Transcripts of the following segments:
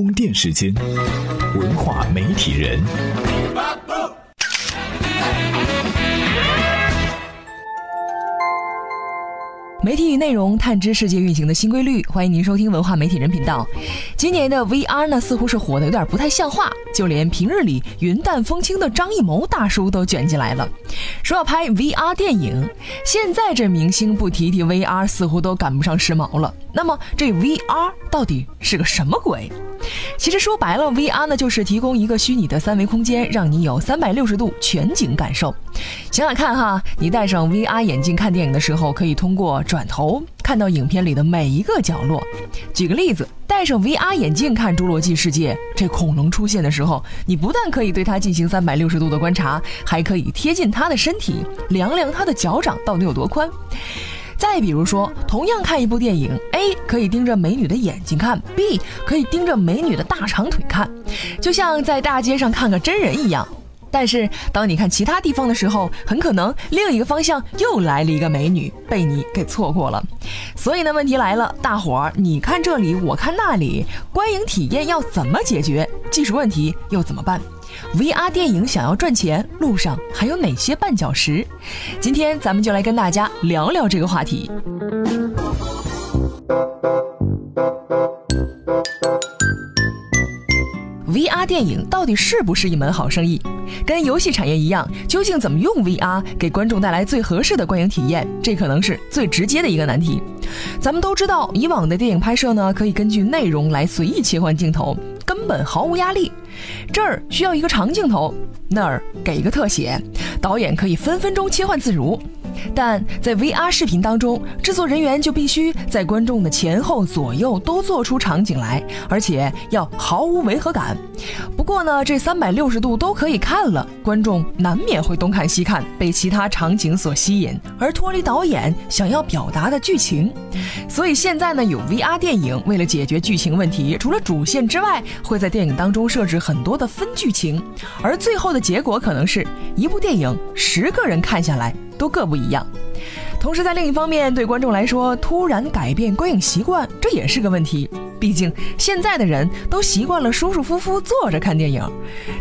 充电时间，文化媒体人。媒体与内容探知世界运行的新规律，欢迎您收听文化媒体人频道。今年的 VR 呢，似乎是火的有点不太像话，就连平日里云淡风轻的张艺谋大叔都卷进来了，说要拍 VR 电影。现在这明星不提提 VR，似乎都赶不上时髦了。那么这 VR 到底是个什么鬼？其实说白了，VR 呢就是提供一个虚拟的三维空间，让你有三百六十度全景感受。想想看哈，你戴上 VR 眼镜看电影的时候，可以通过转头看到影片里的每一个角落。举个例子，戴上 VR 眼镜看《侏罗纪世界》，这恐龙出现的时候，你不但可以对它进行三百六十度的观察，还可以贴近它的身体，量量它的脚掌到底有多宽。再比如说，同样看一部电影，A 可以盯着美女的眼睛看，B 可以盯着美女的大长腿看，就像在大街上看个真人一样。但是当你看其他地方的时候，很可能另一个方向又来了一个美女，被你给错过了。所以呢，问题来了，大伙儿，你看这里，我看那里，观影体验要怎么解决？技术问题又怎么办？VR 电影想要赚钱，路上还有哪些绊脚石？今天咱们就来跟大家聊聊这个话题。VR 电影到底是不是一门好生意？跟游戏产业一样，究竟怎么用 VR 给观众带来最合适的观影体验？这可能是最直接的一个难题。咱们都知道，以往的电影拍摄呢，可以根据内容来随意切换镜头，根本毫无压力。这儿需要一个长镜头，那儿给一个特写，导演可以分分钟切换自如。但在 VR 视频当中，制作人员就必须在观众的前后左右都做出场景来，而且要毫无违和感。不过呢，这三百六十度都可以看了，观众难免会东看西看，被其他场景所吸引，而脱离导演想要表达的剧情。所以现在呢，有 VR 电影为了解决剧情问题，除了主线之外，会在电影当中设置很很多的分剧情，而最后的结果可能是一部电影十个人看下来。都各不一样，同时在另一方面，对观众来说，突然改变观影习惯，这也是个问题。毕竟现在的人都习惯了舒舒服服坐着看电影，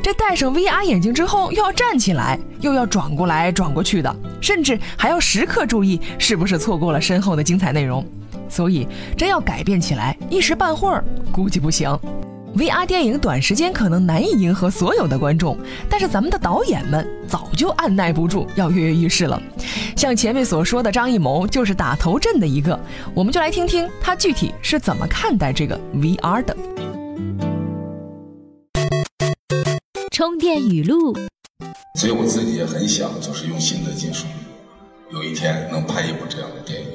这戴上 VR 眼镜之后，又要站起来，又要转过来转过去的，甚至还要时刻注意是不是错过了身后的精彩内容。所以，真要改变起来，一时半会儿估计不行。VR 电影短时间可能难以迎合所有的观众，但是咱们的导演们早就按耐不住要跃跃欲试了。像前面所说的张艺谋就是打头阵的一个，我们就来听听他具体是怎么看待这个 VR 的。充电语录。所以我自己也很想，就是用新的技术，有一天能拍一部这样的电影。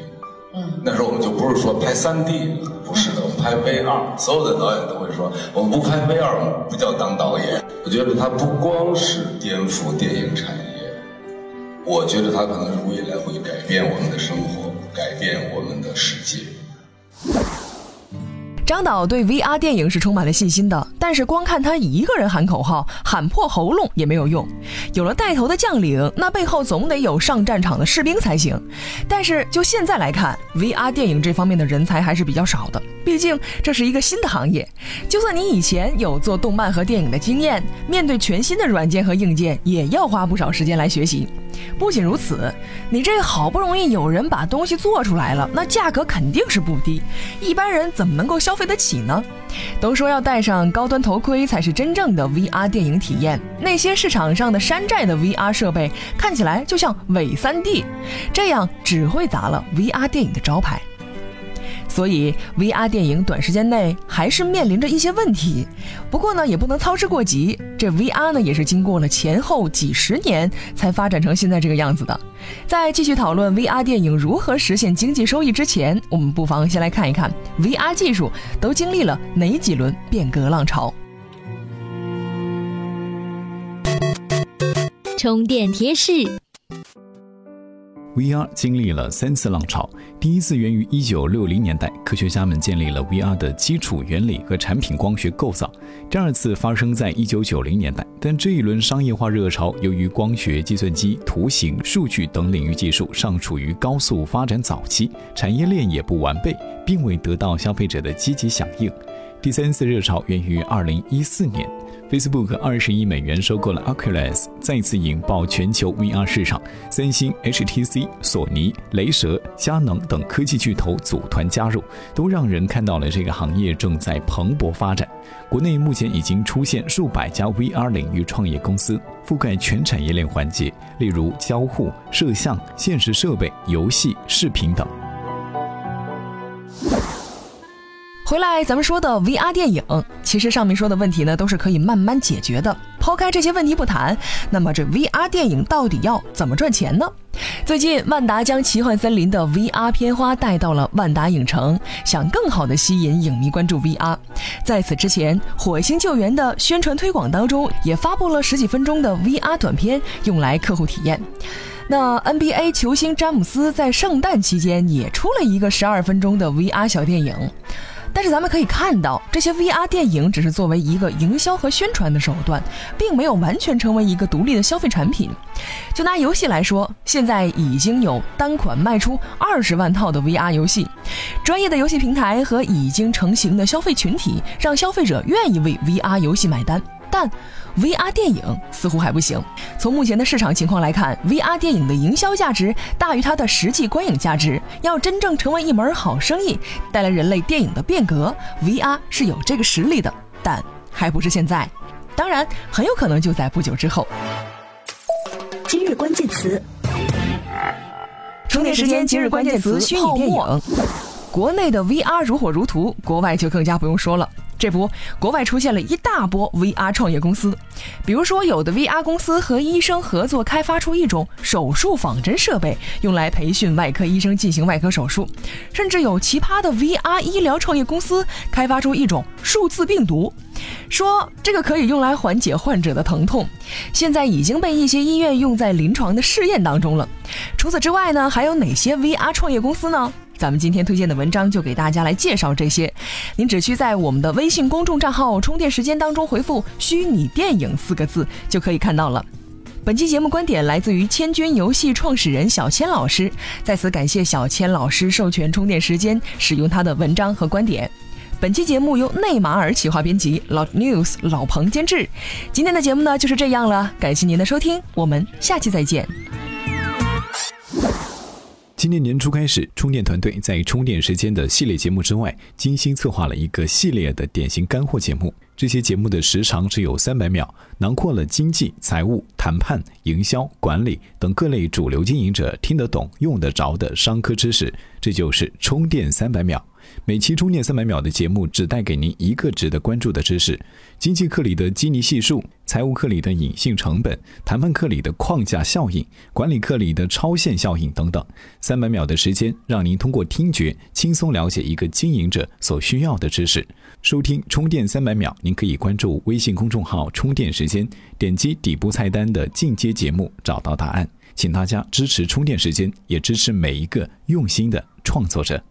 嗯那时候我们就不是说拍三 D，不是的，拍 VR。所有的导演都会说，我们不拍 VR，我们不叫当导演。我觉得它不光是颠覆电影产业，我觉得它可能是未来会改变我们的生活，改变我们的世界。张导对 VR 电影是充满了信心的，但是光看他一个人喊口号，喊破喉咙也没有用。有了带头的将领，那背后总得有上战场的士兵才行。但是就现在来看，VR 电影这方面的人才还是比较少的，毕竟这是一个新的行业。就算你以前有做动漫和电影的经验，面对全新的软件和硬件，也要花不少时间来学习。不仅如此，你这好不容易有人把东西做出来了，那价格肯定是不低，一般人怎么能够消费得起呢？都说要戴上高端头盔才是真正的 VR 电影体验，那些市场上的山寨的 VR 设备看起来就像伪 3D，这样只会砸了 VR 电影的招牌。所以，VR 电影短时间内还是面临着一些问题。不过呢，也不能操之过急。这 VR 呢，也是经过了前后几十年才发展成现在这个样子的。在继续讨论 VR 电影如何实现经济收益之前，我们不妨先来看一看 VR 技术都经历了哪几轮变革浪潮。充电贴士。VR 经历了三次浪潮，第一次源于1960年代，科学家们建立了 VR 的基础原理和产品光学构造；第二次发生在1990年代，但这一轮商业化热潮由于光学、计算机、图形、数据等领域技术尚处于高速发展早期，产业链也不完备，并未得到消费者的积极响应。第三次热潮源于二零一四年。Facebook 二十亿美元收购了 Oculus，再次引爆全球 VR 市场。三星、HTC、索尼、雷蛇、佳能等科技巨头组团加入，都让人看到了这个行业正在蓬勃发展。国内目前已经出现数百家 VR 领域创业公司，覆盖全产业链环节，例如交互、摄像、现实设备、游戏、视频等。回来，咱们说的 VR 电影，其实上面说的问题呢，都是可以慢慢解决的。抛开这些问题不谈，那么这 VR 电影到底要怎么赚钱呢？最近，万达将《奇幻森林》的 VR 片花带到了万达影城，想更好的吸引影迷关注 VR。在此之前，《火星救援》的宣传推广当中，也发布了十几分钟的 VR 短片，用来客户体验。那 NBA 球星詹姆斯在圣诞期间也出了一个十二分钟的 VR 小电影。但是咱们可以看到，这些 VR 电影只是作为一个营销和宣传的手段，并没有完全成为一个独立的消费产品。就拿游戏来说，现在已经有单款卖出二十万套的 VR 游戏，专业的游戏平台和已经成型的消费群体，让消费者愿意为 VR 游戏买单。但 VR 电影似乎还不行。从目前的市场情况来看，VR 电影的营销价值大于它的实际观影价值。要真正成为一门好生意，带来人类电影的变革，VR 是有这个实力的，但还不是现在。当然，很有可能就在不久之后。今日关键词：充电时间。今日关键词：虚拟电影。国内的 VR 如火如荼，国外就更加不用说了。这不，国外出现了一大波 VR 创业公司，比如说有的 VR 公司和医生合作开发出一种手术仿真设备，用来培训外科医生进行外科手术；甚至有奇葩的 VR 医疗创业公司开发出一种数字病毒，说这个可以用来缓解患者的疼痛，现在已经被一些医院用在临床的试验当中了。除此之外呢，还有哪些 VR 创业公司呢？咱们今天推荐的文章就给大家来介绍这些，您只需在我们的微信公众账号“充电时间”当中回复“虚拟电影”四个字，就可以看到了。本期节目观点来自于千军游戏创始人小千老师，在此感谢小千老师授权充电时间使用他的文章和观点。本期节目由内马尔企划编辑，老 news 老彭监制。今天的节目呢就是这样了，感谢您的收听，我们下期再见。今年年初开始，充电团队在充电时间的系列节目之外，精心策划了一个系列的典型干货节目。这些节目的时长只有三百秒，囊括了经济、财务、谈判、营销、管理等各类主流经营者听得懂、用得着的商科知识。这就是充电三百秒。每期充电三百秒的节目只带给您一个值得关注的知识：经济课里的基尼系数，财务课里的隐性成本，谈判课里的框架效应，管理课里的超限效应等等。三百秒的时间，让您通过听觉轻松了解一个经营者所需要的知识。收听充电三百秒，您可以关注微信公众号“充电时间”，点击底部菜单的进阶节目找到答案。请大家支持充电时间，也支持每一个用心的创作者。